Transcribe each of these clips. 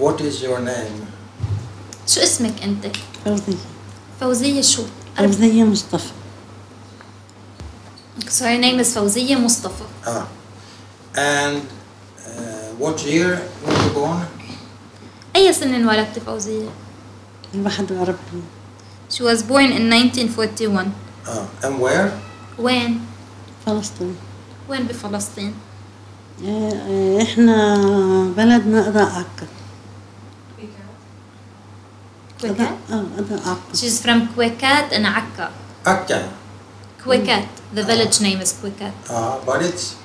What is your name? شو اسمك انت؟ فوزية فوزية شو؟ فوزية مصطفى So her name is فوزية مصطفى. Ah. And uh, what year were you born? أي سنة انولدت فوزية؟ الواحد وأربعين She was born in 1941. Ah. And where? وين؟ فلسطين وين بفلسطين؟ إيه، إيه، إحنا بلدنا أداء عكا كويكات؟ أداء آه أداء عكا She's from Kwekat in Akka. Akka. Kwekat. The village name is Kwekat. Ah, but it's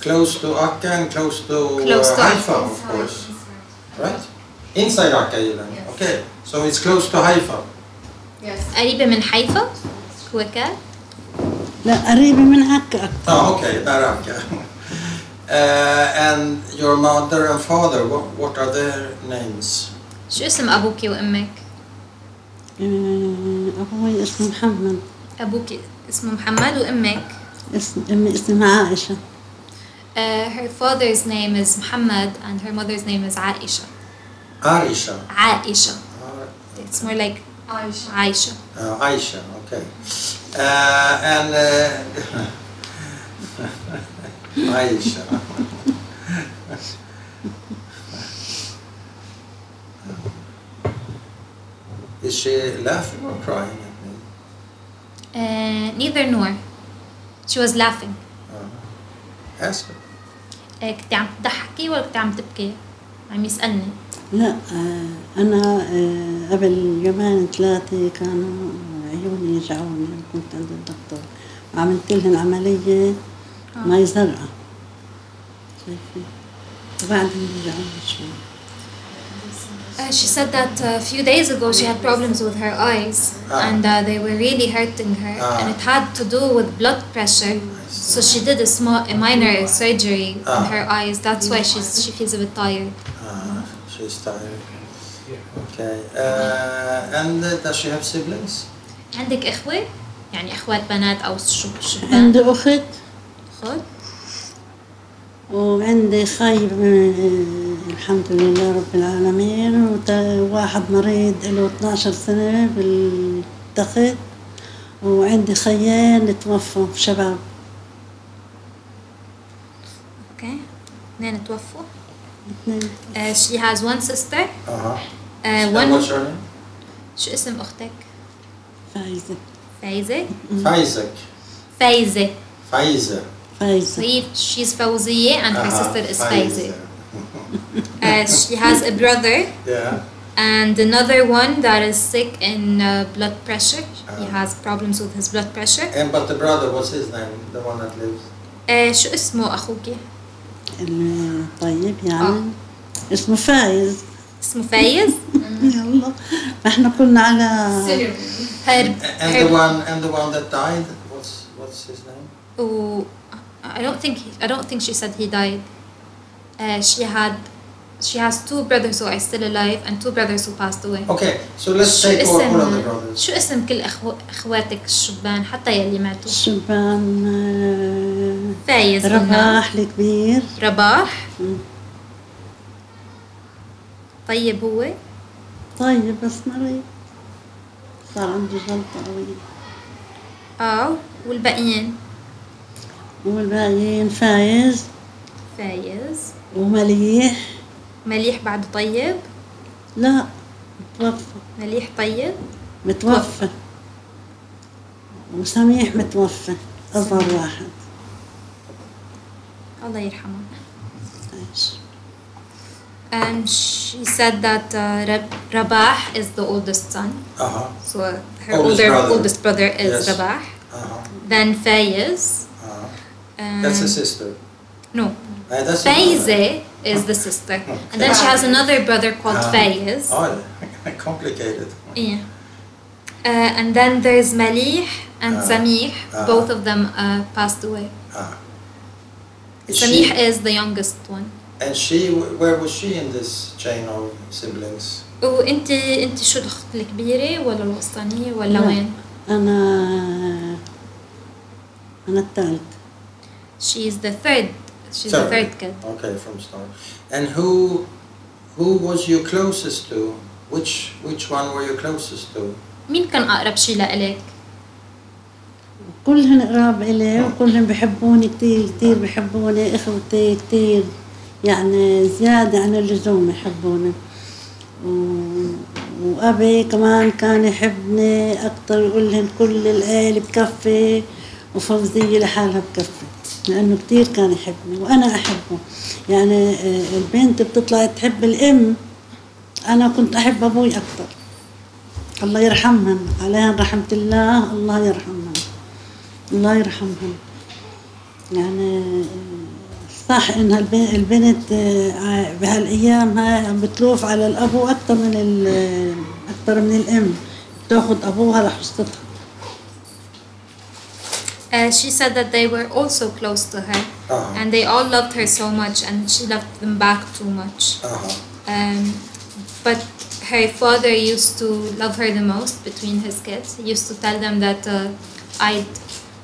close to Akka and close to, Close uh, to Haifa, Akka. of course. Right? Inside Akka even. Okay. So it's close to Haifa. قريبة من حيفا؟ كويكات؟ لا قريبة من عكا أكثر Oh, okay, Baraka. uh, and your mother and father, what, what are their names? شو اسم أبوكي وأمك؟ إيه، أبوي اسمه محمد أبوكي اسمه محمد وأمك اسم أمي اسمها عائشة Uh, her father's name is Muhammad and her mother's name is Aisha. Aisha. Aisha. Uh, It's more like Aisha. uh, Aisha, okay. Uh, and uh, Aisha. She laughing or crying at me? Uh, neither nor. She was laughing. Uh, ask her. Uh, كنت عم تضحكي ولا كنت عم تبكي؟ عم يسألني. لا آه، أنا آه، قبل يومين ثلاثة كانوا عيوني يجعوني كنت عند الدكتور وعملت لهم عملية مي زرقاء شايفة وبعدين رجعوني شوي Uh, she said that a few days ago she had problems with her eyes Ah. and uh, they were really hurting her Ah. and it had to do with blood pressure. So she did a small, a minor surgery Ah. on her eyes. That's why she's she feels a bit tired. Uh, she's tired. Okay. Uh, and uh, does she have siblings? عندك إخوة؟ يعني إخوات بنات أو شب- شبان؟ عندي أخت خد وعندي خي الحمد لله رب العالمين وواحد مريض له 12 سنة بالتخت وعندي خيين توفوا شباب أوكي اثنين توفوا. اثنين Uh, she has one sister. Uh huh. Uh, and one what's her name? شو اسم أختك؟ فايزة فايزة؟ Faizek. فايزة. فايزة هي she's فوزية and her Uh-huh, sister is فايزة. Faiza. Uh, she has a brother Yeah. and another one that is sick in uh, blood pressure. He Uh. has problems with his blood pressure. And but the brother, what's his name? The one that lives. Uh, شو اسمه أخوكي؟ الطيب يعني اسمه فايز اسمه فايز؟ يلا احنا كنا على her, And the her, one and the one that died. What's what's his name? Oh, I don't think he, I don't think she said he died. Uh, she had she has two brothers who are still alive and two brothers who passed away. Okay. So let's شو take all, all of the brothers. شو اسم كل أخو اخواتك الشبان حتى يلي ماتوا؟ الشبان آه، فايز. رباح الكبير رباح. طيب هو طيب بس مريض صار عنده جلطة قوية آه والباقيين والباقيين فايز فايز ومليح مليح بعده طيب لا متوفى مليح طيب متوفى وسميح متوفى أصغر واحد الله يرحمه and she said that uh, Rab- Rabah is the oldest son Uh huh. so uh, her Oldest older brother. oldest brother is Yes. Rabah Uh huh. then Faiz Uh huh. and That's a sister. no Uh, that's a brother. Faize is the sister and then she has another brother called Ah. Faiz Oh, complicated. Yeah. Uh, and then there's Malih and Ah. Samih. Ah. Both of them uh, passed away. Ah. Is Samih she, is the youngest one. and she, where was she in this chain of siblings? وانت انت شو الاخت الكبيرة ولا الوسطانية ولا لا. وين؟ أنا أنا الثالث She's the third. She's the Third. third kid. Okay, from start. And who who was you closest to? Which which one were you closest to? مين كان أقرب شي لإلك؟ كلهن قراب إلي وكلهن بحبوني كتير كتير بحبوني إخوتي كتير يعني زيادة عن اللزوم يحبوني وأبي كمان كان يحبني أكتر يقول لهم كل العيلة بكفي وفوزية لحالها بكفي لأنه كتير كان يحبني وأنا أحبه. يعني آه، البنت بتطلع تحب الأم أنا كنت أحب أبوي أكتر. الله يرحمهم. عليهم رحمة الله الله يرحمهم. الله يرحمهم. يعني صح انها الب- البنت آه، بهالأيام هاي عم بتلوف على الأبو أكثر من أكثر من الأم. بتأخذ أبوها لحصتها. Uh, she said that they were also close to her Uh-huh. and they all loved her so much and she loved them back too much. Uh-huh. Um, but her father used to love her the most between his kids. He used to tell them that uh, I'd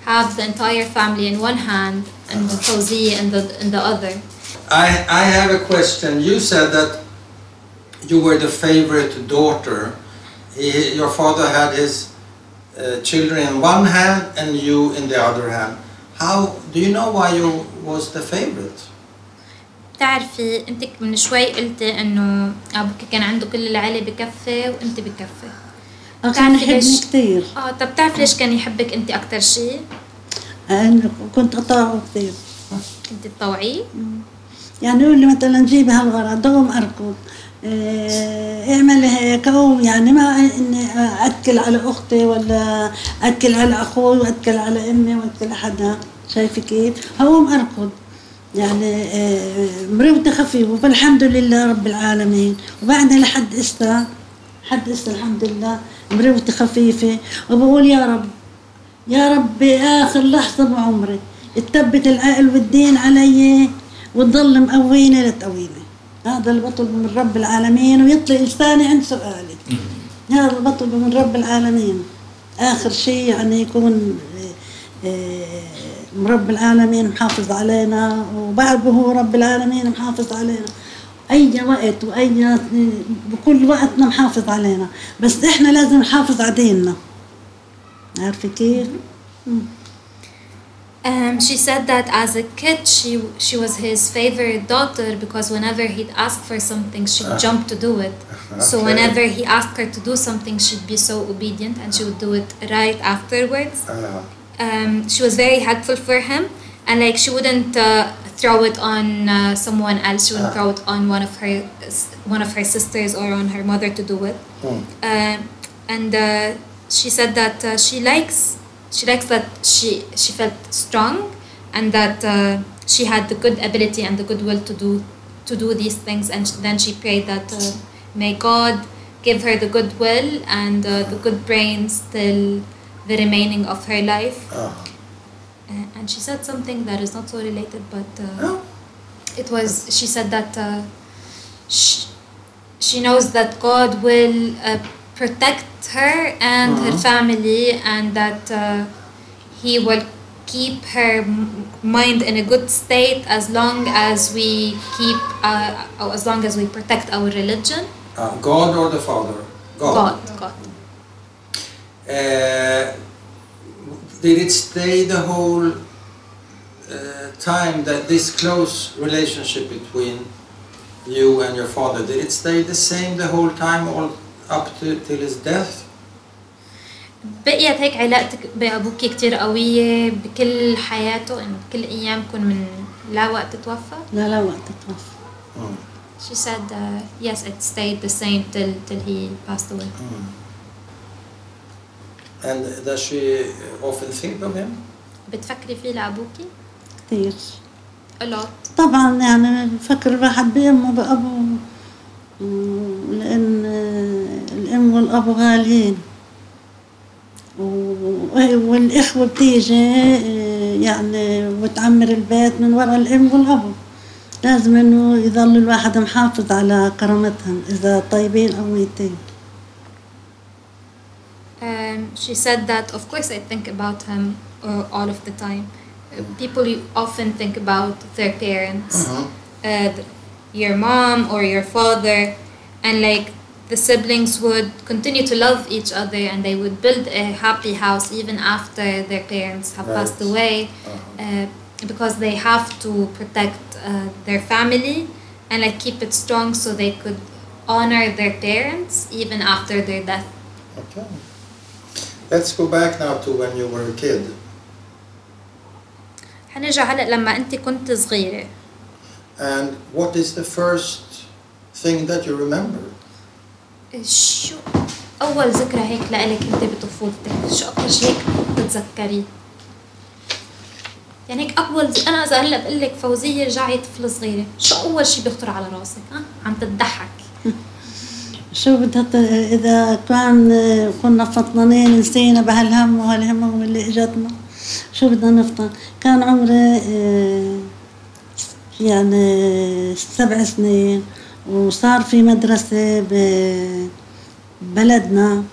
have the entire family in one hand and the Fauzi in the, in the other. I I have a question. You said that you were the favorite daughter. He, your father had his uh, children in one hand and you in the other hand. How do you know why you was the favorite? بتعرفي انت من شوي قلتي إنه أبوك كان عنده كل العيلة بكفي وأنت بكفي كان بتعرفي يحبني؟ كثير آه طب بتعرف ليش كان يحبك أنت أكثر شيء؟ لأنه كنت أطاعه كثير كنت تطوعيه؟ يعني يقول لي مثلا جيبي هالغرض دوم أركض إيه، اعملي هيك أو يعني ما إني اتكل على أختي ولا اتكل على أخوي واتكل على أمي واتكل على حدا شايفة كيف؟ هقوم أركض. يعني إيه، مريضتي خفيفة. فالحمد لله رب العالمين. وبعدها لحد إستا حد إستا الحمد لله مريضتي خفيفة. وبقول يا رب يا رب بآخر لحظة بعمري تثبت العقل والدين علي وتضل مقويني لتقويني. هذا اللي بطلبه من رب العالمين ويطلع لساني عند سؤالي هذا اللي بطلبه من رب العالمين. آخر شيء يعني يكون آه، آه، رب العالمين محافظ علينا وبعده هو رب العالمين محافظ علينا. أي وقت وأي بكل وقتنا محافظ علينا. بس إحنا لازم نحافظ على ديننا. عارفة كيف؟ Um, she said that as a kid she she was his favorite daughter because whenever he'd ask for something she'd Ah. jump to do it. So whenever he asked her to do something she'd be so obedient and she would do it right afterwards. Uh, Um, she was very helpful for him and like she wouldn't uh, throw it on uh, someone else. She would Ah. throw it on one of her one of her sisters or on her mother to do it. hmm. Um, and uh, she said that uh, she likes she likes that she she felt strong and that uh, she had the good ability and the goodwill to do to do these things. And then she prayed that uh, may God give her the goodwill and uh, the good brains till the remaining of her life. Uh, uh, and she said something that is not so related but uh, it was she said that uh, she, she knows that god will uh, protect her and her Mhm. family and that uh, he will keep her mind in a good state as long as we keep uh, as long as we protect our religion Uh, God or the Father? god god Uh, did it stay the whole uh, time that this close relationship between you and your father did it stay the same the whole time all up to till his death بقيت هيك علاقتك بأبوك كتير قوية بكل حياته إنه بكل أيامكم من لا وقت توفى لا لا وقت توفى Mm. She said, uh, yes, it stayed the same till, till he passed away. Mm. And does she often think of him? بتفكري فيه لأبوكي؟ كثير A lot. طبعا يعني بفكر الواحد بأمه وبأبوه و- لأن الأم والأب غاليين و- والإخوة بتيجي يعني وتعمر البيت من وراء الأم والأب لازم إنه يظل الواحد محافظ على كرامتهم إذا طيبين أو ميتين Um, she said that, of course, I think about him uh, all of the time. Uh, people you often think about their parents. Mhm. Uh, th- your mom or your father, and like the siblings would continue to love each other and they would build a happy house even after their parents have Right. passed away Uh-huh. uh, because they have to protect uh, their family and like keep it strong so they could honor their parents even after their death. Okay. Let's go back now to when you were a kid. حنرجع هلا لما انت كنت صغيره And what is the first thing that you remember? شو أول ذكرى هيك لإلك أنت بطفولتك؟ شو أكثر شيء بتتذكريه؟ يعني هيك أول أنا إذا هلأ بقول لك فوزية رجعي طفله صغيرة شو أول شيء بيخطر على راسك؟ ها؟ عم تضحك. شو بدها إذا كان كنا فطنانين نسينا بهالهم وهالهمم اللي إجتنا شو بدنا نفطن كان عمري آه، يعني سبع سنين. وصار في مدرسة ببلدنا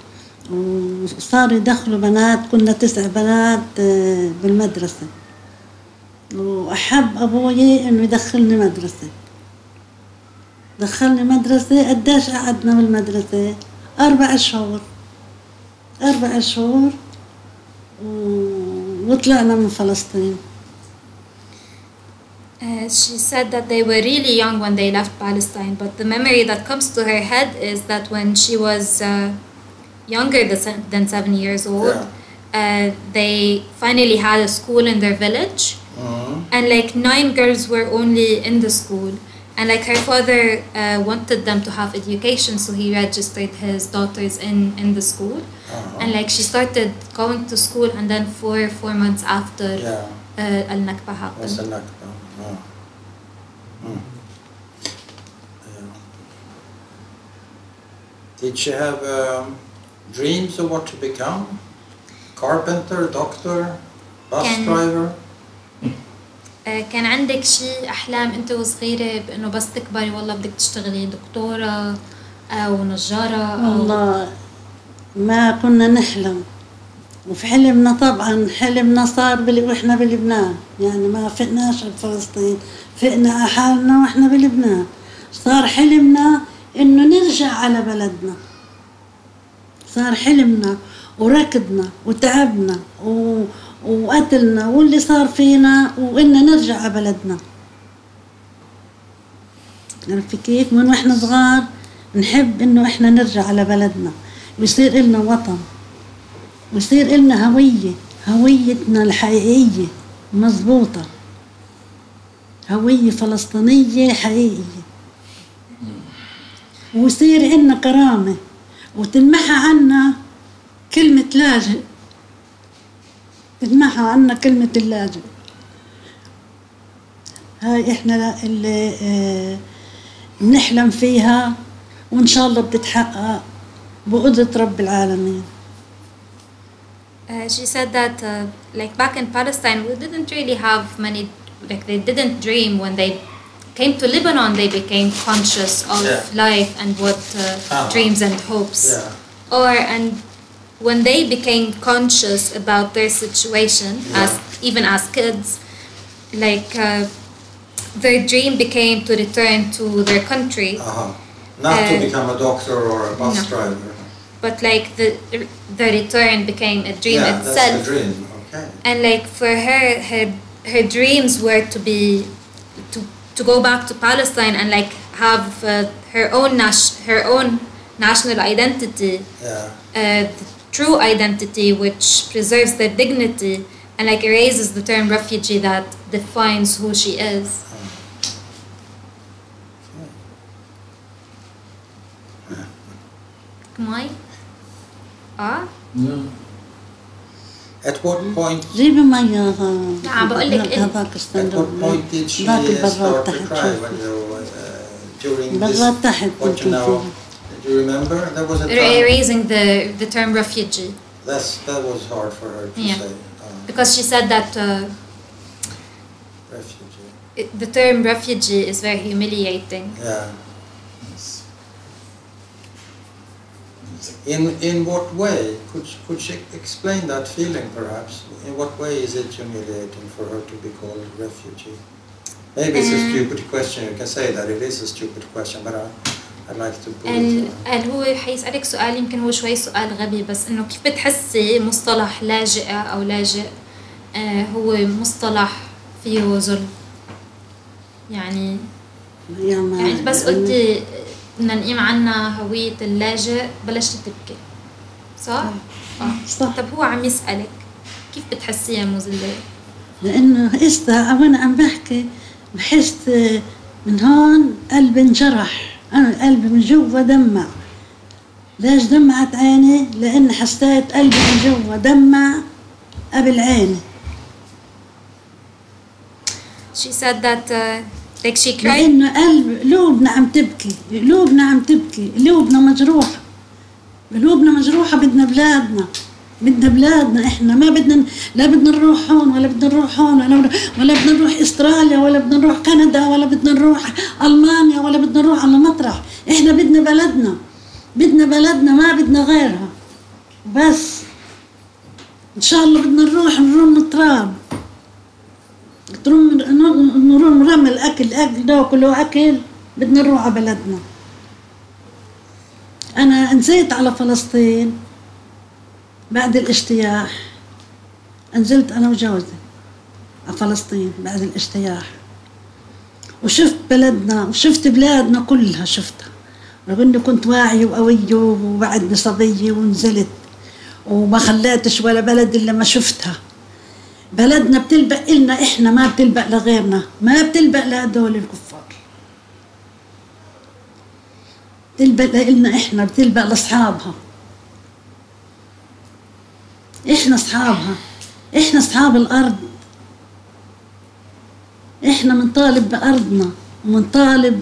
وصاروا يدخلوا بنات كنا تسع بنات آه، بالمدرسة. وأحب أبوي إنه يدخلني مدرسة. دخلني مدرسة قديش قعدنا بالمدرسة؟ أربع شهور أربع شهور وطلعنا من فلسطين. Uh, she said that they were really young when they left Palestine, but the memory that comes to her head is that when she was uh, younger than seven years old, uh, they finally had a school in their village, Mhm. and like nine girls were only in the school. And like her father uh, wanted them to have education, so he registered his daughters in, in the school. Uh-huh. And like she started going to school, and then four four months after Yeah, uh, Al Nakba happened. was Did she have um, dreams of what to become? Carpenter, doctor, bus Can- driver? آه، كان عندك شيء أحلام أنت وصغيرة بأنه بس تكبري والله بدك تشتغلي دكتورة أو نجارة أو والله ما كنا نحلم وفي حلمنا طبعا حلمنا صار بل... وإحنا بلبنان. يعني ما فقناش بفلسطين فقنا حالنا وإحنا بلبنان. صار حلمنا إنه نرجع على بلدنا. صار حلمنا وركضنا وتعبنا و... وقتلنا واللي صار فينا وإنا نرجع على بلدنا. عرفت كيف؟ من وإحنا صغار نحب إنه إحنا نرجع على بلدنا. ويصير إلنا وطن. ويصير إلنا هوية هويتنا الحقيقية مضبوطة هوية فلسطينية حقيقية. ويصير إلنا كرامة. وتنمحى عنا كلمة لاجئ. تنمحى عنا كلمة اللاجئ. هاي إحنا اللي بنحلم فيها وإن شاء الله بتتحقق بقدرة رب العالمين. Uh, she said that uh, like back in Palestine we didn't really have many like they didn't dream when they came to Lebanon they became conscious of Yeah. life and what uh, Uh-huh. dreams and hopes Yeah. or and when they became conscious about their situation as even as kids like uh, their dream became to return to their country Uh-huh. Not to become a doctor or a bus no. driver. But like the the return became a dream yeah, itself that's the dream. Okay. and like for her her her dreams were to be to to go back to Palestine and like have uh, her own nas- her own national identity Yeah. uh, the true identity which preserves their dignity and like erases the term refugee that defines who she is Mai? Ah? At what point? جيبي مية عم بقول لك إيه؟ هذاك At الصندوق what point did she ذاك uh, البراد start to تحت cry شوفي when you uh, during this? براد تحت What you كنتوا know? فيه Do you remember? There was a Er- time. erasing the the term refugee That's that was hard for her to Yeah. say. Uh, because she said that uh, refugee. it, the term refugee is very humiliating Yeah. In in what way could she- could she explain that feeling? Perhaps in what way is it humiliating for her to be called refugee? Maybe it's a Uh, stupid question. You can say that it is a stupid question, but I, I'd like to put it. uh, قال هو حيسألك سؤال يمكن هو شوي سؤال غبي بس انه كيف بتحسي مصطلح لاجئة أو لاجئ آه هو مصطلح فيه ظلم يعني يعني بس قلتي بدنا نقيم عنا هوية اللاجئ بلشتي تبكي. صح؟ آه. صح. طب هو عم يسألك كيف بتحسيها مذلة؟ لأنه إستا وأنا عم بحكي بحس من هون قلبي انجرح. أنا قلبي من جوا دمع. ليش دمعت عيني؟ لأن حسيت قلبي من جوا دمع قبل عيني. She said that uh, like she cried لأنه قلب قلوبنا عم تبكي قلوبنا عم تبكي قلوبنا مجروحة. قلوبنا مجروحة بدنا بلادنا. بدنا بلادنا إحنا. ما بدنا لا بدنا نروح هون ولا بدنا نروح هون ولا ولا بدنا نروح إستراليا ولا بدنا نروح كندا ولا بدنا نروح ألمانيا ولا بدنا نروح على مطرح إحنا بدنا بلدنا. بدنا بلدنا ما بدنا غيرها بس ان شاء الله بدنا نروح نرم التراب ترم نرم اكل ناكله أكل بدنا نروح على بلدنا. أنا نزلت على فلسطين بعد الاجتياح. نزلت أنا وجوزي على فلسطين بعد الاجتياح. وشفت بلدنا وشفت بلادنا كلها شفتها. رغم إني كنت واعية وقوية وبعدني صبية ونزلت. وما خليتش ولا بلد إلا ما شفتها. بلدنا بتلبق إلنا إحنا ما بتلبق لغيرنا ما بتلبق لهدول الكفار. بتلبق لإلنا إحنا بتلبق لأصحابها. إحنا أصحابها إحنا أصحاب الأرض. إحنا منطالب بأرضنا ومنطالب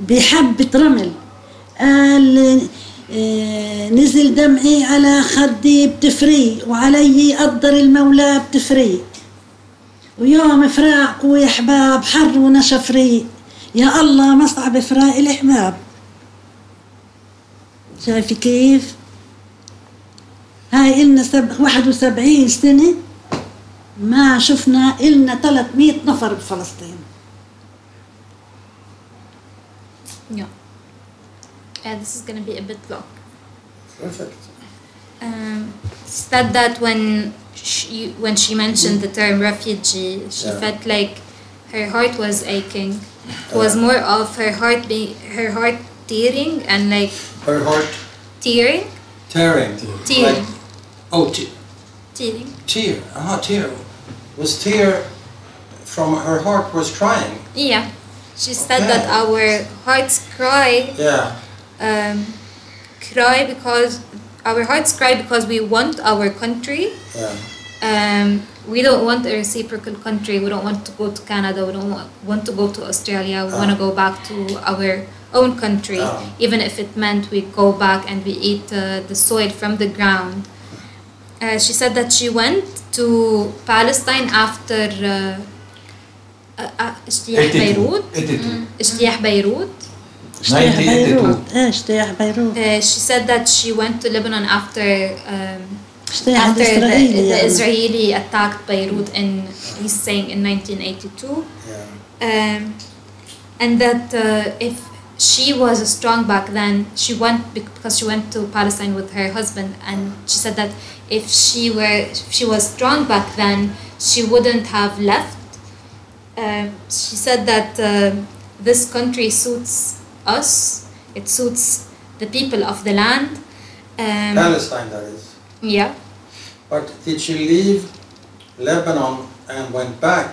بحبة رمل. قال نزل دمعي على خدي بتفري وعلي قدر المولى بتفري ويوم فراقكم يا احباب حر ونشف ريق يا الله مصعب فراق الإحباب. شايفي كيف؟ هاي إلنا سب... 71 سنة ما شفنا إلنا 300 نفر بفلسطين. Yeah. Yeah, this is gonna be a bit long. Perfect. Um, said that when she when she mentioned the term refugee, she Yeah. felt like her heart was aching. It was more of her heart being her heart tearing and like Her heart tearing, tearing. tearing, Like, oh, te- tearing. tear. Ah, tear. Was tear from her heart was crying. Yeah, she said that our hearts cry, Yeah um, cry because our hearts cry because we want our country. Yeah. Um, we don't want a reciprocal country. We don't want to go to Canada. We don't wa- want to go to Australia. We want to Ah. go back to our own country, Ah. even if it meant we go back and we eat uh, the soil from the ground. Uh, she said that she went to Palestine after uh, uh, uh, اجتياح 82. بيروت 82. اجتياح بيروت Shteyah Beirut. Eh, Shteyah Beirut. Eh, she said that she went to Lebanon after um, after the, the Israeli attacked Beirut in he's saying in 1982. Yeah. Um, and that uh, if she was strong back then, she went because she went to Palestine with her husband, and she said that if she were if she was strong back then, she wouldn't have left. Uh, she said that uh, this country suits us it suits the people of the land um, Palestine, that is. yeah But did she leave Lebanon and went back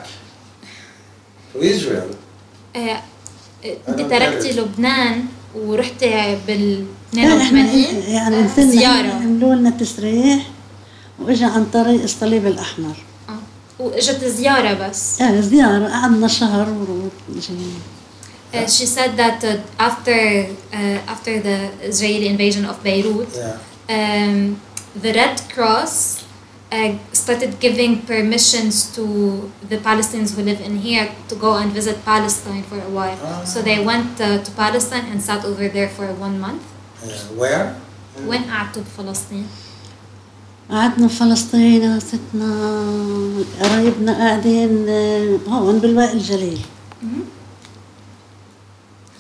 to Israel? آه، تركتي get it. لبنان ورحتي بال لا إحنا 82 يعني نزلنا زيارة. عملوا لنا تسريح وإجا عن طريق الصليب الأحمر آه. وإجت زيارة بس يعني زيارة قعدنا شهر وجينا Uh, she said that uh, after uh, after the Israeli invasion of Beirut, Yeah. um, the Red Cross uh, started giving permissions to the Palestinians who live in here to go and visit Palestine for a while. Ah. So they went uh, to Palestine and sat over there for one month. Yeah. Where? وين قعدتوا بفلسطين؟ قعدنا بفلسطين ستنا قرايبنا قاعدين آه، هون بالوادي الجليل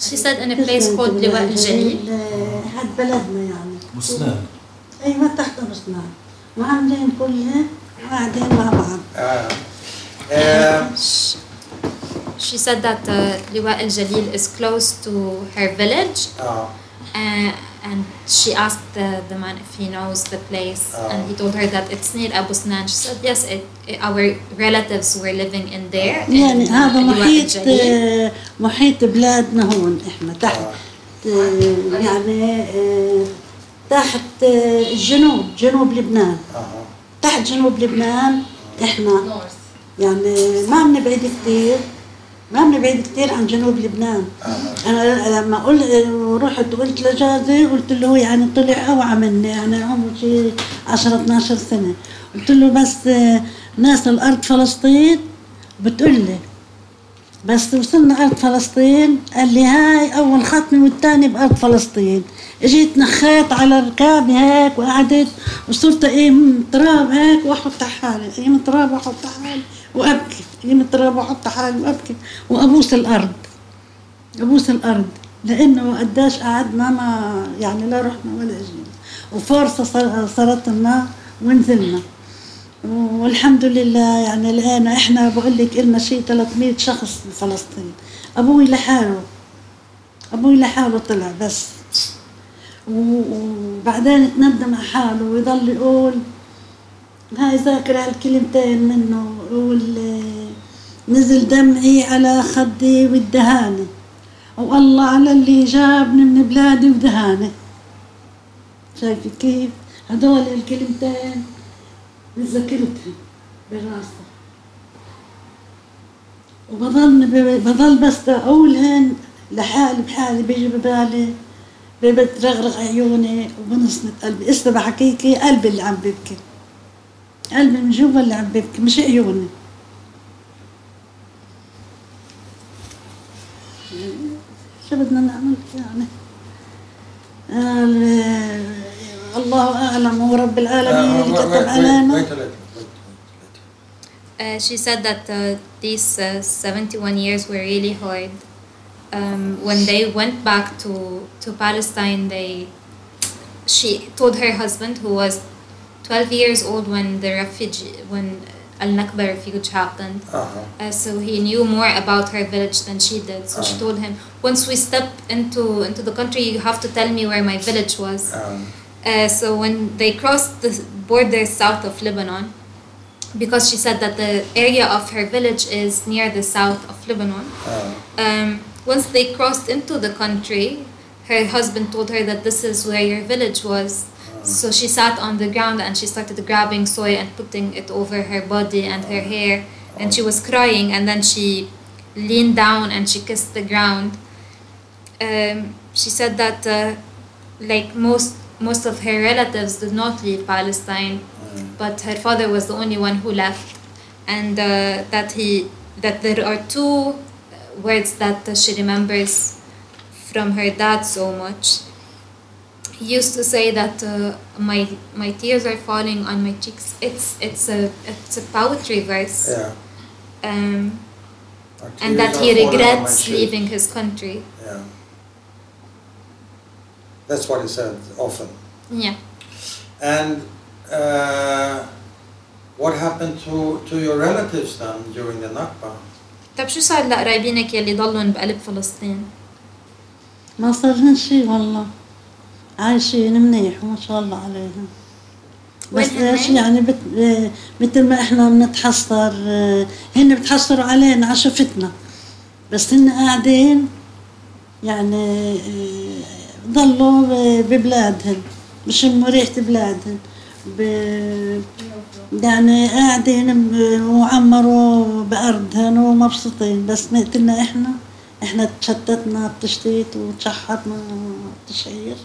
She said in a place called لواء الجليل هاد بلدنا يعني مسنان ايوه تحت مسنان وعاملين كلهم قاعدين مع بعض Uh, uh, She said that uh, لواء الجليل is close to her village uh, uh, and she asked the, the man if he knows the place Oh. and he told her that it's near Abu Snan. She said yes, it, it- our relatives were living in there. in, يعني uh, هذا لواء محيط الجليل. آه، محيط بلادنا هون احنا تحت uh, آه، يعني آه، تحت آه، الجنوب جنوب لبنان uh-huh. تحت جنوب لبنان احنا يعني ما بنبعد كثير ما بنبعد كثير عن جنوب لبنان. uh-huh. أنا لما قلت رحت قلت لجوزي قلت له يعني طلع أوعى مني يعني عمره شي 10 12 سنة. قلت له بس آه، ناس الأرض فلسطين بتقول لي. بس وصلنا أرض فلسطين قال لي هاي أول ختمه والثاني بأرض فلسطين. اجيت نخيت على ركابي هيك وقعدت وصرت أقيم تراب هيك وأحط حالي أقيم تراب وأحط حالي. وأبكي. اقيم تراب واحط حالي وأبكي. وأبوس الأرض. أبوس الأرض. لأنه قداش قعدنا ما يعني لا رحنا ولا اجينا وفرصة صار- صارت لنا ونزلنا. والحمد لله يعني لقينا إحنا بقول لك إلنا شيء 300 شخص بفلسطين أبوي لحاله. أبوي لحاله طلع بس. وبعدين تندم على حاله ويضل يقول هاي ذاكرة هالكلمتين منه آه، نزل دمعي على خدي والدهاني والله على اللي جابني من بلادي ودهاني شايفة كيف؟ هدول الكلمتين بذاكرتي براسي. وبضل بضل بس أقولهن لحالي بحالي بيجي ببالي بترغرغ عيوني وبنصمت قلبي. اسا بحكيكي قلبي اللي عم بيبكي قلبي من جوا اللي عم بيبكي مش عيوني شو بدنا نعمل يعني آه، الله اعلم هو رب العالمين Uh, اللي كتب علينا Uh, she said that uh, these uh, 71 years were really hard. Um, when they went back to, to Palestine, they she told her husband, who was 12 years old when the refugee when Al Nakba refuge happened. Uh-huh. Uh, so he knew more about her village than she did. So she Oh. told him, once we step into into the country, you have to tell me where my village was. Um, Uh, so when they crossed the border south of Lebanon, because she said that the area of her village is near the south of Lebanon, uh, um, once they crossed into the country, her husband told her that this is where your village was. So she sat on the ground and she started grabbing soil and putting it over her body and her hair, and she was crying. And then she leaned down and she kissed the ground. Um, she said that, uh, like most most of her relatives did not leave Palestine, but her father was the only one who left, and uh, that he that there are two words that she remembers from her dad so much He used to say that uh, my my tears are falling on my cheeks. It's it's a it's a poetry verse, yeah. um, Our and tears that are he falling on my regrets cheek. leaving his country. Yeah. That's what he said often. Yeah. And uh, what happened to, to your relatives then during the Nakba? طب شو صار لقرايبينك يلي ضلوا بقلب فلسطين؟ ما صار لهم شيء والله عايشين منيح وما شاء الله عليهم. بس إيش؟ يعني بت... آه، مثل ما إحنا بنتحسر آه، هن بتحسروا علينا على شفتنا بس هن قاعدين يعني آه، ضلوا ب- ببلادهن بشموا ريحة بلادهن ب... يعني قاعدين وعمروا بأرضهن ومبسوطين. بس مثلنا إحنا إحنا تشتتنا بتشتيت وتشحطنا تشعير.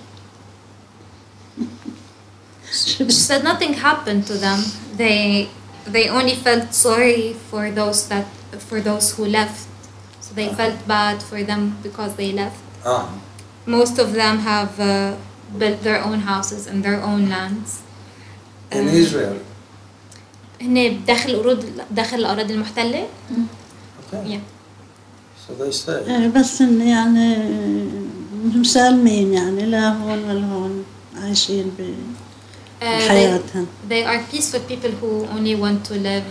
She said nothing happened to them. They they only felt sorry for those that for those who left. So they felt bad for them because they left. Ah, Most of them have uh, built their own houses and their own lands. in Um, Israel. هن داخل الأرض داخل الأراضي المحتلة. Okay. Yeah. So they stay. إيه، بس إن يعني مسالمين يعني لا هون ولا هون عايشين Uh, they, بحياتهم they are peaceful people who only want to live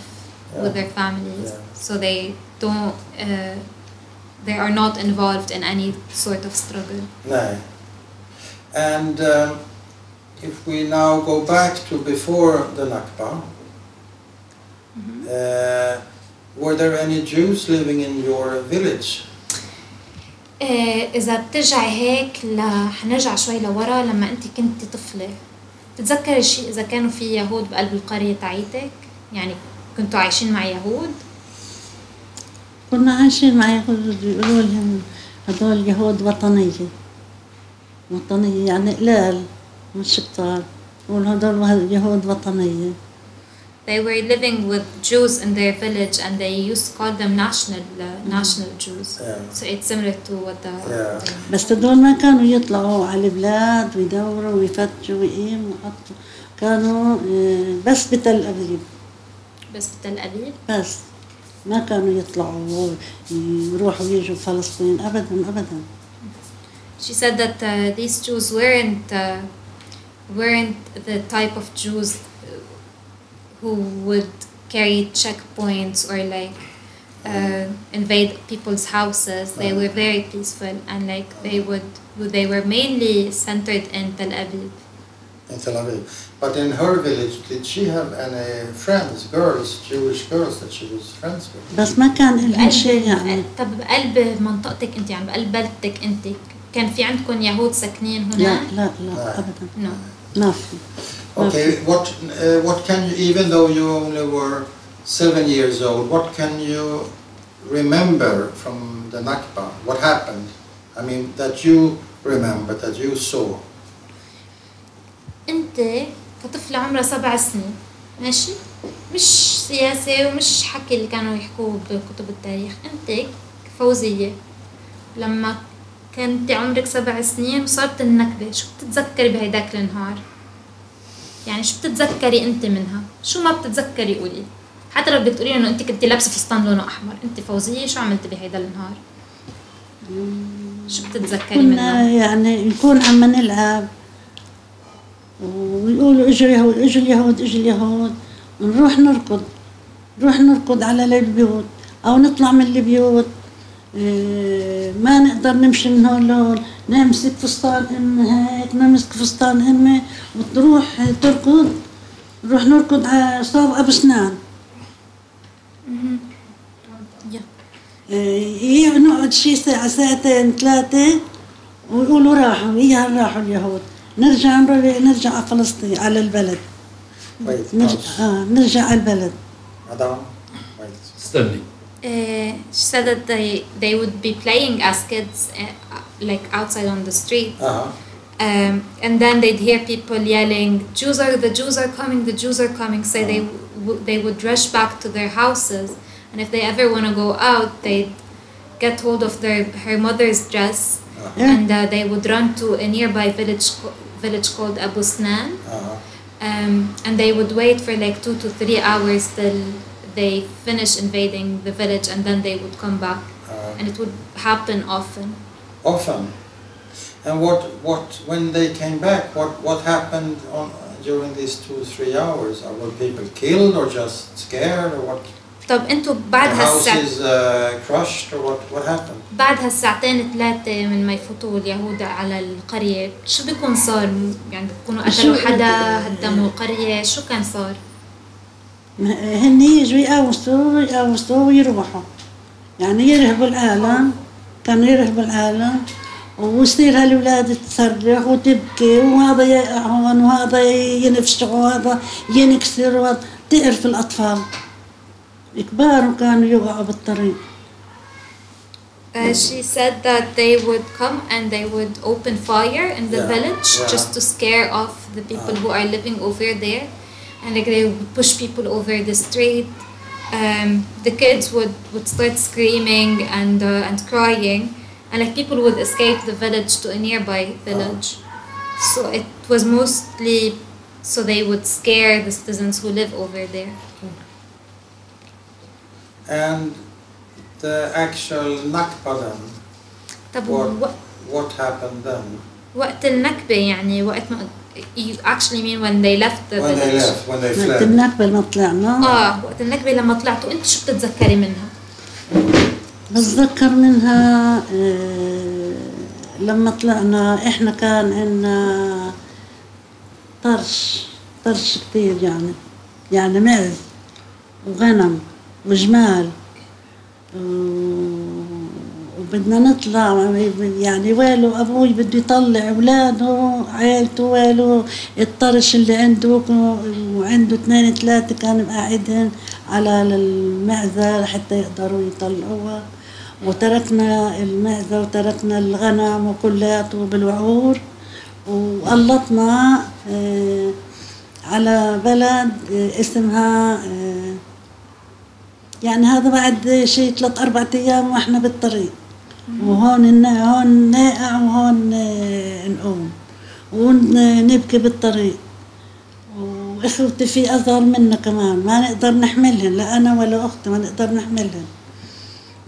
Yeah. with their families. Yeah. So they don't, uh, they are not involved in any sort of struggle. No. And um, if we now go back to before the Nakba, uh, were there any Jews living in your village? آه، إذا بترجعي هيك ل... حنرجع شوي لورا لما أنت كنت طفلة بتتذكري شيء إذا كانوا في يهود بقلب القرية تاعيتك؟ يعني كنتوا عايشين مع يهود؟ كنا عايشين مع يهود بيقولوا لهم هذول يهود وطنية. وطنية يعني قلال مش كتار. يقولوا هذول يهود وطنية. They were living with Jews in their village and they used to call them national uh, national Jews. Yeah. So it's similar to what the Yeah. بس هذول ما كانوا يطلعوا على البلاد ويدوروا ويفتشوا ويقيموا ويحطوا كانوا آه، بس بتل أبيب بس بتل أبيب بس ما كانوا يطلعوا يروحوا يجوا فلسطين أبدا أبدا She said that uh, these Jews weren't uh, weren't the type of Jews uh, who would carry checkpoints or like uh, invade people's houses. They were very peaceful and like they would they were mainly centered in Tel Aviv. In Tel Aviv. But in her village, did she have any friends, girls, Jewish girls that she was friends with? بس ما كان لهم شيء يعني بقلب طب بقلب منطقتك انت يعني بقلب بلدتك انت كان في عندكم يهود ساكنين لا هنا؟ لا لا أبدا No. ما في Okay, what uh, what can you, even though you only were seven years old, what can you remember from the Nakba? What happened? I mean, that you remember, that you saw. انت كطفلة عمرها سبع سنين ماشي مش سياسة ومش حكي اللي كانوا يحكوه بكتب التاريخ انت فوزية لما كنت عمرك سبع سنين وصارت النكبة شو بتتذكري بهيداك النهار يعني شو بتتذكري انت منها؟ شو ما بتتذكري قولي. حتى لو بدك تقولي إنه انت كنت لابسة فستان لونه أحمر انت فوزية شو عملتي بهيدا النهار؟ شو بتتذكري كنا منها؟ يعني نكون عم نلعب ويقولوا اجوا اليهود اجوا اليهود اجوا اليهود ونروح نركض نروح نركض على البيوت أو نطلع من البيوت. ما نقدر نمشي من هون لهون. نمسك فستان امي هيك نمسك فستان امي وتروح تركض. نروح نركض على صاب أبو سنان. يا. إيه نقعد شي ساعة ساعتين ثلاثة ويقولوا راحوا. هي راحوا اليهود. نرجع نرجع على فلسطين على البلد. Wait, نرجع. آه نرجع على البلد. Madam, wait. استني. Uh, she said that they they would be playing as kids, uh, like outside on the street, Uh-huh. um, and then they'd hear people yelling, "Jews are the Jews are coming! The Jews are coming!" So they w- they would rush back to their houses, and if they ever want to go out, they'd get hold of their her mother's dress, Yeah. and uh, they would run to a nearby village village called Abu Snan, Uh-huh. um, and they would wait for like two to three hours till they finish invading the village and then they would come back Uh, and it would happen often often. And what, what, when they came back, what, what happened on, during these two, three hours? Or were people killed or just scared or what? طب انتوا بعد The هالساعة houses uh, crushed or what, what happened? بعد هالساعتين ثلاثة من ما يفوتوا اليهود على القرية شو بيكون صار؟ يعني بيكونوا قتلوا شو- حدا هدموا القرية شو كان صار؟ ما- هن يجوا يقوصوا يقوصوا ويروحوا يعني يرهبوا العالم كانوا يرهبوا العالم. ويصير هالولاد تصرخ وتبكي وهذا يقع هون وهذا ينفشق وهذا ينكسر وهذا. تعرف الأطفال؟ كبار كانوا يوقعوا بالطريق. Uh, she said that they would come and they would open fire in the Yeah, village yeah. just to scare off the people who are living over there, and like they would push people over the street. Um, the kids would, would start screaming and uh, and crying, and like people would escape the village to a nearby village. So it was mostly so they would scare the citizens who live over there. And the actual Nakba then, طب what, وق- what happened then? وقت النكبة يعني وقت ما you actually mean when they left the When they village left, when they وقت fled. النكبة لما طلعنا آه وقت النكبة لما طلعتوا انت شو بتتذكري منها؟ بتذكر منها آه، لما طلعنا إحنا كان عندنا طرش طرش كتير يعني يعني معز وغنم وجمال وبدنا نطلع يعني ويلو أبوي بده يطلع أولاده عيلته ويلو الطرش اللي عنده وعنده اثنين ثلاثة كانوا قاعدين على المعزة لحتى يقدروا يطلعوها. وتركنا المعزة وتركنا الغنم وكلاته بالوعور. وقلطنا آه، على بلد آه، اسمها آه، يعني هذا بعد شيء ثلاث أربعة أيام وإحنا بالطريق. وهون هون ناقع وهون نقوم ونبكي بالطريق. وإخوتي في أصغر منا كمان. ما نقدر نحملهن لا أنا ولا أختي ما نقدر نحملهن.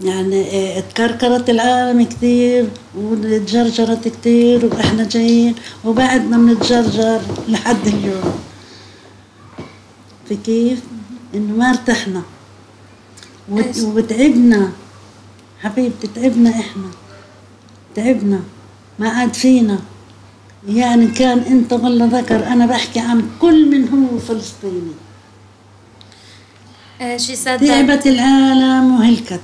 يعني آه، اتكركرت العالم كثير وتجرجرت كثير وإحنا جايين وبعدنا بنتجرجر لحد اليوم. في كيف؟ إنه ما ارتحنا؟ وتعبنا. حبيبتي تعبنا إحنا. تعبنا. ما عاد فينا. يعني كان أنت والله ذكر أنا بحكي عن كل من هو فلسطيني تعبت العالم وهلكت.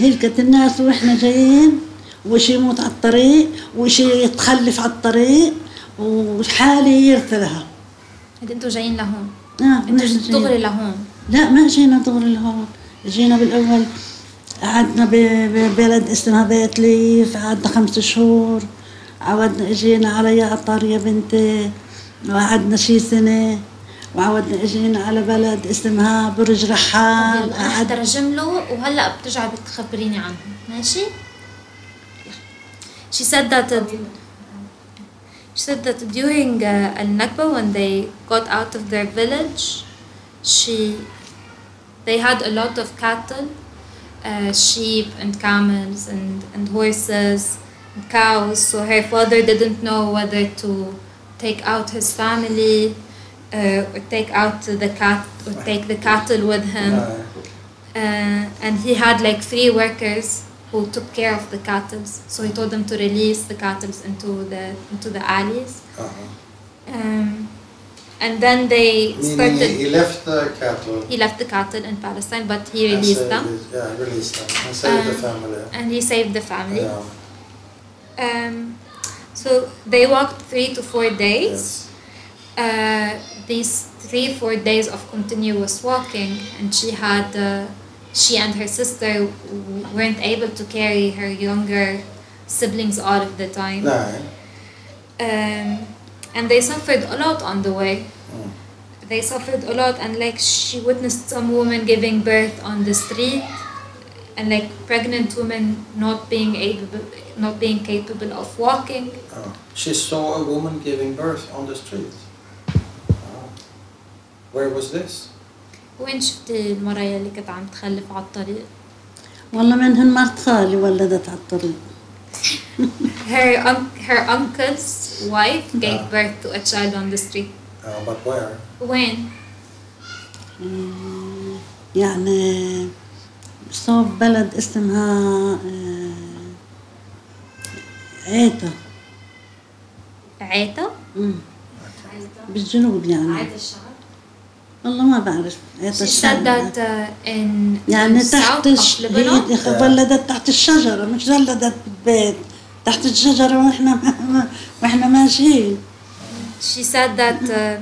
هلكت الناس وإحنا جايين وشي يموت على الطريق وشي يتخلف على الطريق وحالي يرثلها أنتوا جايين لهون. آه أنتوا. دغري لهون. لا ما جينا دغري لهون. جينا بالأول قعدنا ببلد اسمها بيت ليف قعدنا خمس شهور. عودنا إجينا على يعطر يا بنتي وقعدنا شي سنة. وعودنا إجينا على بلد اسمها برج رحال. أنا قعد حترجم له وهلأ بترجعي بتخبريني عنهم ماشي؟ She said that uh, she said that during uh, al-Nakba when they got out of their village she they had a lot of cattle uh, sheep and camels and, and horses and cows so her father didn't know whether to take out his family uh, or take out the cat or take the cattle with him Uh, and he had like three workers who took care of the cattle. So he told them to release the cattle into the into the alleys. uh-huh. Um, and then they Meaning started. he left the cattle. He left the cattle in Palestine, but he released them, Yeah, released them and saved the Um, family. and he saved the family. Yeah. Um, so they walked three to four days. Yes. uh, these three four days of continuous walking and she had uh, she and her sister w- weren't able to carry her younger siblings all of the time Nej. um, and they suffered a lot on the way Mm. they suffered a lot and like she witnessed some women giving birth on the street and like pregnant women not being able not being capable of walking Oh. She saw a woman giving birth on the street. Oh. Where was this? وين شفتي المرأة اللي كانت عم تخلف على الطريق والله منهن مرت خالي ولدت على الطريق her un- her uncle's wife gave Ah. birth to a child on the street. Uh, but where? When? آه، يعني صوب بلد اسمها آه، عيتا عيتا؟ مم. بالجنوب يعني والله ما بعرف عيتا She said that uh, in, يعني تحت south الش... of Lebanon. هي ولدت تحت الشجرة مش ولدت بالبيت تحت الشجرة واحنا واحنا ماشيين She said that uh,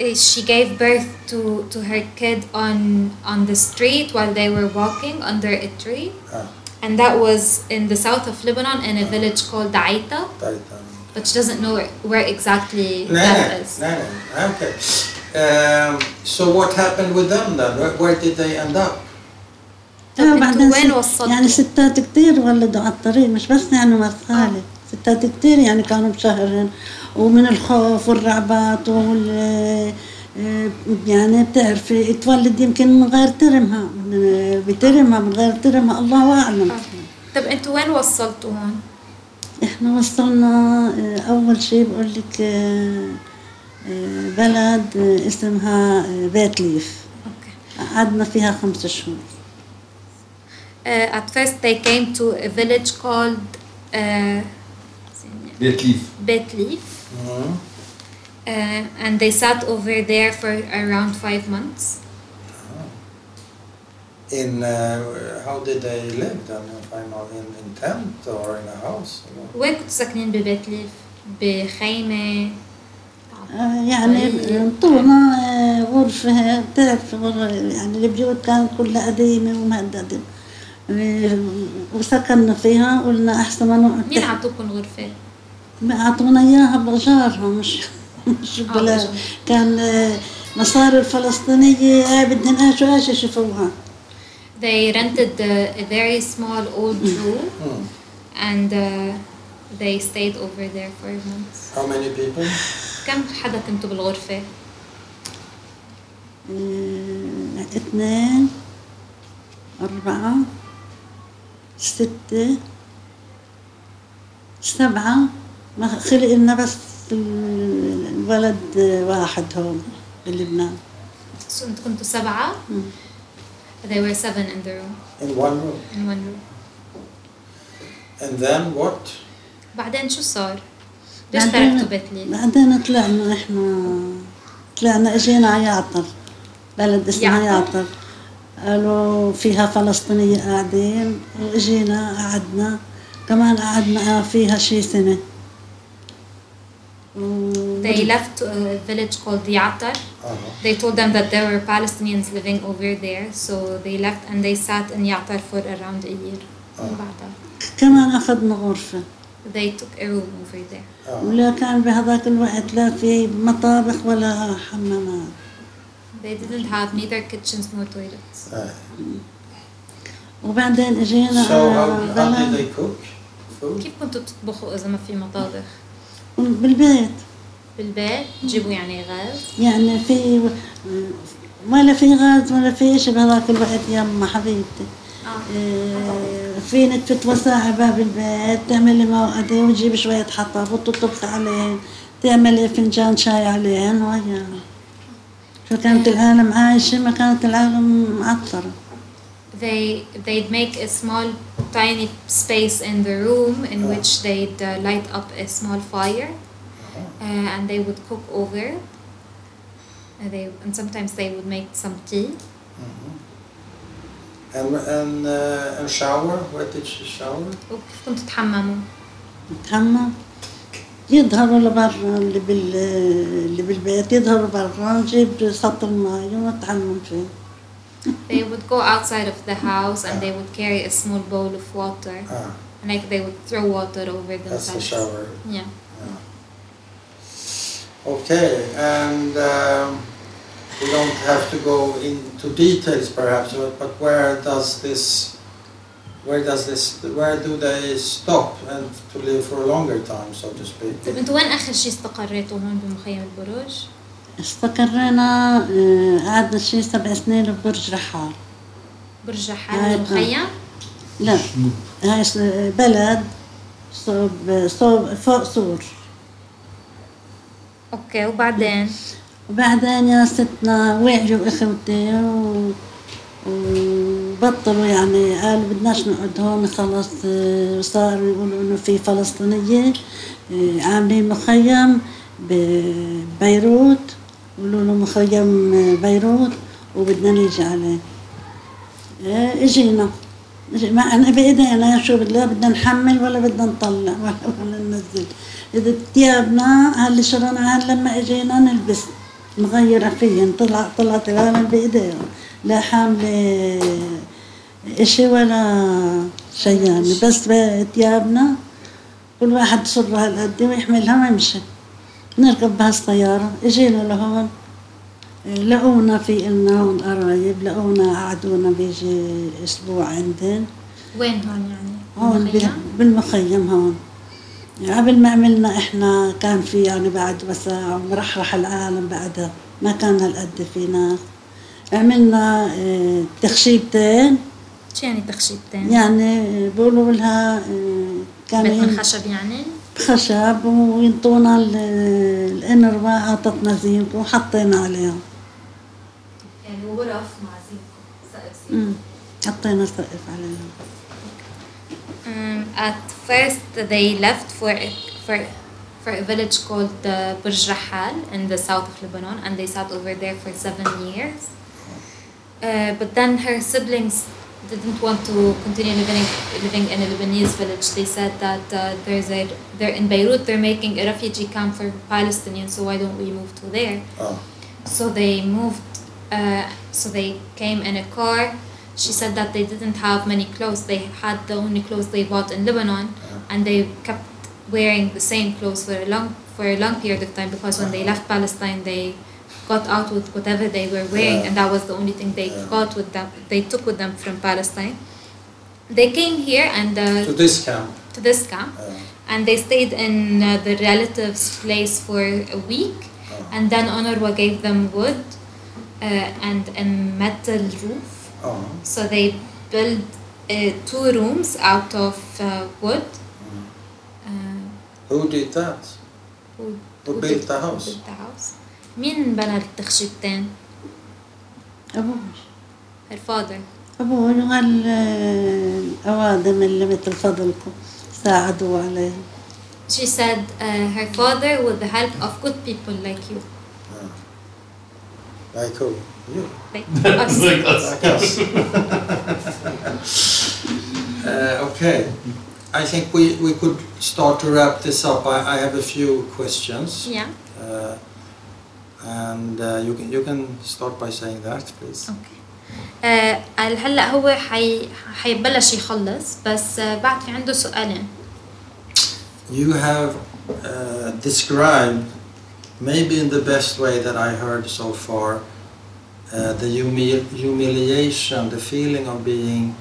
eh, she gave birth to, to her kid on on the street while they were walking under a tree. Ah, And that was in the south of Lebanon in a village called Aita, Titan. but she doesn't know where, where exactly No, that no, is. no, no. Okay. Um, so what happened with them then? Where, where did they end up? طب آه، بعدين وين وصلتوا؟ يعني ستات كتير ولدوا على الطريق مش بس يعني مرت خالي. ستات كتير يعني كانوا بشهرين. ومن الخوف والرعبات وال آه، يعني بتعرفي تولد يمكن من غير ترمها من- بترمها من غير ترمها الله أعلم. طب أنتوا وين وصلتوا هون؟ إحنا وصلنا آه، أول شيء بقول لك آه، آه، بلد آه، اسمها آه، بيت ليف. قعدنا فيها خمس شهور. at first they came to a village called uh, بيت ليف Bet Leaf. Mhm. Uh, and they sat over there for around five months. In uh, how did they live then? If I'm not in, in tent or in a house? or- وين كنتوا ساكنين ببيت ليف؟ بخيمة آه، يعني طيب. طولنا آه، غرفة بتعرف غر- يعني البيوت كانت كلها قديمة ومهددة آه، وسكننا فيها قلنا أحسن ما نقعد مين. عطوكم غرفة؟ ما أعطونا إياها بجارها مش مش آه، بلا بجار. كان مصاري الفلسطينية آه، بدهن إيش وايش يشوفوها They rented a very small old room and uh, they stayed over there for months. How many people? كم حدا كنتوا بالغرفة؟ آه، اثنين أربعة ستة سبعة ما خلق لنا بس ال- الولد واحد هون بلبنان So كنتوا سبعة؟ They were seven in the room, In one room. in one room. And then what? بعدين شو صار؟ ليش بعدين- تركتوا بيت؟ بعدين طلعنا إحنا طلعنا إجينا على يعطر بلد اسمها يعطر؟ قالوا فيها فلسطينية قاعدين واجينا قعدنا كمان قعدنا فيها شي سنة They left a village called Yatar. Uh-huh. They told them that there were Palestinians living over there, so they left and they sat in Yatar for around a year. كمان أخذنا غرفة they took a room over there. Uh, ولا كان بهذاك الوقت لا في مطابخ ولا حمامات They didn't have neither kitchens nor toilets. وبعدين اجينا so how, على how did they cook food? كيف كنتوا تطبخوا إذا ما في مطابخ؟ بالبيت بالبيت تجيبوا يعني غاز يعني في ولا في غاز ولا في شيء بهذاك الوقت يما حبيبتي آه. في نتفة وساعة باب البيت تعملي موقدة وتجيب شوية حطب وتطبخ عليهن تعملي فنجان شاي عليهن وهي شو كانت العالم عايشة ما كانت العالم معطرة They they'd make a small tiny space in the room in Ah. which they'd uh, light up a small fire uh, and they would cook over. And they and sometimes they would make some tea. And, and, uh, and shower? Where did she shower? وكيف كنتوا تحمموا؟ نتحمم يظهروا لبرا اللي بال اللي بالبيت يظهروا برا نجيب سطل ماي ونتحمم فيه They would go outside of the house and they would carry a small bowl of water Ah, and like they would throw water over that's themselves. the shower. Yeah. Okay, and um, we don't have to go into details perhaps, but, but where does this, where does this, where do they stop and to live for a longer time, so to speak? طيب أنتوا وين آخر شيء استقريتوا هون بمخيم البروج؟ استقرينا آه، قعدنا شي سبع سنين ببرج رحال برج رحال المخيم؟ لا هاي بلد صوب صوب فوق سور okay وبعدين وبعدين يا ستنا وعيوا أخوتي و... وبطلوا يعني قالوا بدناش نقعد هون خلص آه، صاروا يقولوا إنه في فلسطينية آه، عاملين مخيم ببيروت قولوا له مخيم آه، بيروت وبدنا نيجي عليه. إجينا. ما إحنا بايدينا شو بدنا بدنا نحمل ولا بدنا نطلع ولا, ننزل. إذا ثيابنا هاللي شريناها لما إجينا نلبس نغير فيهن طلع طلعت العالم بإيديهم. لا حامله إشي ولا شيء يعني بس ثيابنا كل واحد بصرها هالقد ويحملها ويمشي نركب بهالسيارة إجينا لهون. لقونا في إلنا هون قرايب لقونا قعدونا بيجي أسبوع عندن وين هون يعني؟ هون بال- المخيم؟ بالمخيم هون. قبل ما عملنا إحنا كان في يعني بعد وساعة مرحرح العالم بعدها. ما كان هالقد في ناس عملنا آه، تخشيبتين شو يعني تخشيبتين؟ يعني بيقولوا لها آه، بيت من خشب يعني؟ خشب وينطونا ال- الانروا أعطتنا زينك وحطينا عليها يعني غرف مع زينكم سقف أمم، حطينا سقف عليها Um, at first, they left for a, for for a village called uh, Burj Rahal in the south of Lebanon, and they sat over there for seven years. Uh, but then her siblings didn't want to continue living living in a Lebanese village. They said that uh, there's a they're in Beirut. They're making a refugee camp for Palestinians, so why don't we move to there? Oh. So they moved. Uh, so they came in a car. She said that they didn't have many clothes. They had the only clothes they bought in Lebanon, and they kept wearing the same clothes for a long for a long period of time because when they left Palestine, they got out with whatever they were wearing, Yeah. and that was the only thing they Yeah. got with them. They took with them from Palestine. They came here and uh, To this camp. to this camp, Uh, and they stayed in uh, the relatives' place for a week, Oh. and then UNRWA gave them wood uh, and a metal roof. oh. So they built uh, two rooms out of uh, wood. Uh, Who did that? who, Who who built the built the house? مين بنى father. أبوي وقال آه، الاوادم اللي مثل فضلكم ساعدوا عليها She said uh, her father with the help of good people like you, Like who? You. like us. like us. Like us. uh, okay. I think we, we could start to wrap this up. I, I have a few questions. Yeah. Uh, and uh, you, can, you can start by saying that, please. اوكي آه هلا هو حي حيبلش يخلص بس آه بعد في عنده سؤالين You have uh, described, maybe in the best way that I heard so far, uh, the humi- humiliation, the feeling of being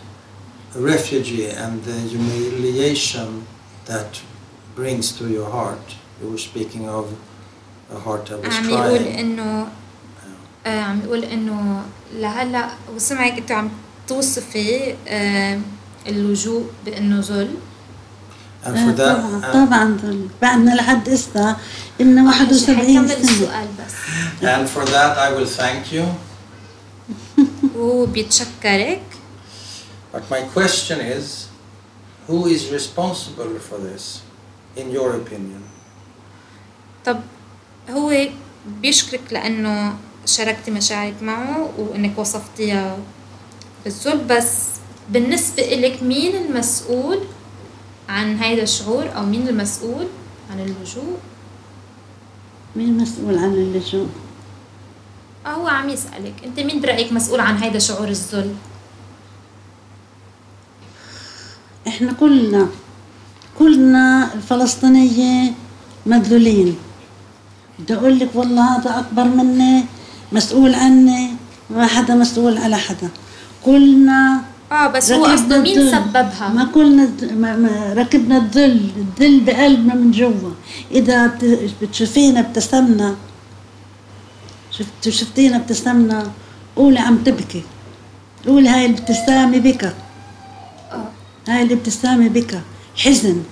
a refugee, and the humiliation that brings to your heart. You were speaking of عم يقول crying. انه آه عم يقول انه لهلا وسمعك انت عم توصفي آه اللجوء بانه ذل And آه، for that, طبعا and, طبعا ذل. بعدنا لحد استا إنه 71 حيكمل سنة السؤال بس and for that I will thank you. وهو بيتشكرك But my question is, who is responsible for this, in your opinion? طب هو بيشكرك لأنه شاركتي مشاعرك معه وإنك وصفتيها بالذل بس بالنسبة إلك مين المسؤول عن هيدا الشعور أو مين المسؤول عن اللجوء؟ مين مسؤول عن اللجوء؟ آه هو عم يسألك أنت مين برأيك مسؤول عن هيدا شعور الذل؟ إحنا كلنا كلنا الفلسطينية مذلولين بدي أقول لك والله هذا أكبر مني مسؤول عني ما حدا مسؤول على حدا. كلنا آه بس هو قصده مين. سببها؟ ما كلنا ما ما ركبنا الذل الذل بقلبنا من جوا. إذا بت- بتشوفينا ابتسمنا شفت شفتينا ابتسمنا قولي عم تبكي. قولي هاي الابتسامة بكى آه. هاي الابتسامة بكى حزن.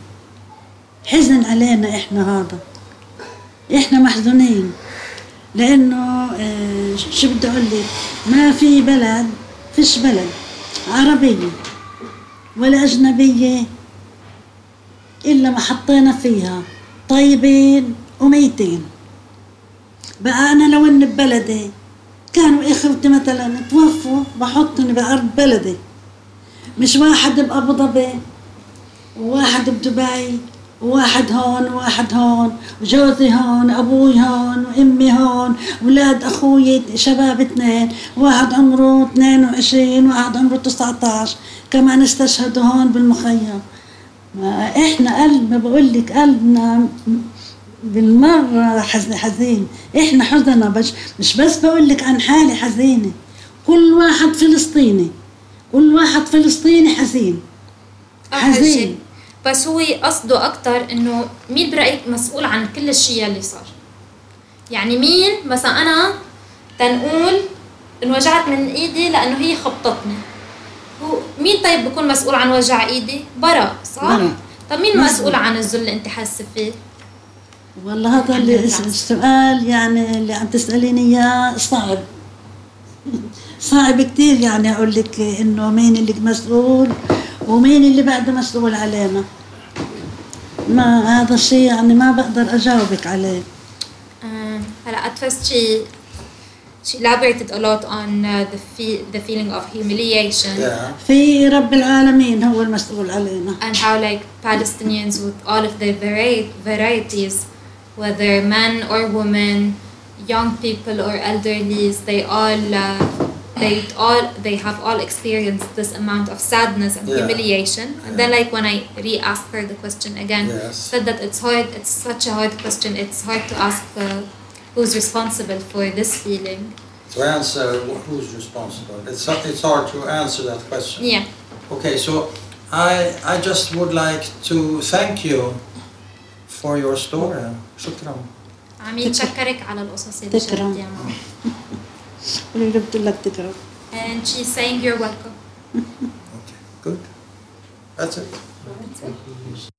حزن علينا إحنا هذا. إحنا محزونين. لأنه آه، شو بدي أقول لك؟ ما في بلد فيش بلد عربية ولا أجنبية إلا ما حطينا فيها طيبين وميتين. بقى أنا لو إني ببلدي كانوا إخوتي مثلا توفوا بحطني بأرض بلدي. مش واحد بأبو ظبي وواحد بدبي وواحد هون وواحد هون وجوزي هون أبوي هون وأمي هون ولاد أخوي شباب اثنين واحد عمره 22 وواحد عمره 19 كمان استشهدوا هون بالمخيم. ما إحنا قلب ما بقول لك قلبنا بالمرة حزن حزين. إحنا حزنة بس مش بس بقول لك عن حالي حزينة. كل واحد فلسطيني. كل واحد فلسطيني حزين. حزين. بس هو قصده أكتر إنه مين برأيك مسؤول عن كل الشيء اللي صار؟ يعني مين مثلا أنا تنقول انوجعت من إيدي لأنه هي خبطتني هو مين طيب بيكون مسؤول عن وجع إيدي؟ برا صح؟ برا. طب مين مزبوط. مسؤول عن الذل اللي أنت حاسة فيه؟ والله هذا السؤال يعني اللي عم تسأليني إياه صعب صعب كتير يعني أقول لك إنه مين اللي مسؤول ومين اللي بعده مسؤول علينا ما هذا الشيء يعني ما بقدر أجاوبك عليه Um, هلا at first she she elaborated a lot on uh, the fe- the feeling of humiliation. في رب العالمين هو المسؤول علينا and how like Palestinians with all of their vari- varieties, whether men or women, young people or elderlies, they all uh, they all they have all experienced this amount of sadness and Yeah. humiliation. And then like when I re-asked her the question again, Yes. said that it's hard. It's such a hard question. It's hard to ask uh, who's responsible for this feeling. To answer wh- who's responsible, it's, it's hard to answer that question. Yeah. Okay, so I, I just would like to thank you for your story. شكرا. عم يتشكرك على القصص اللي تكرم. شاركتيها معه. And she's saying you're welcome. okay, good. That's it. That's it.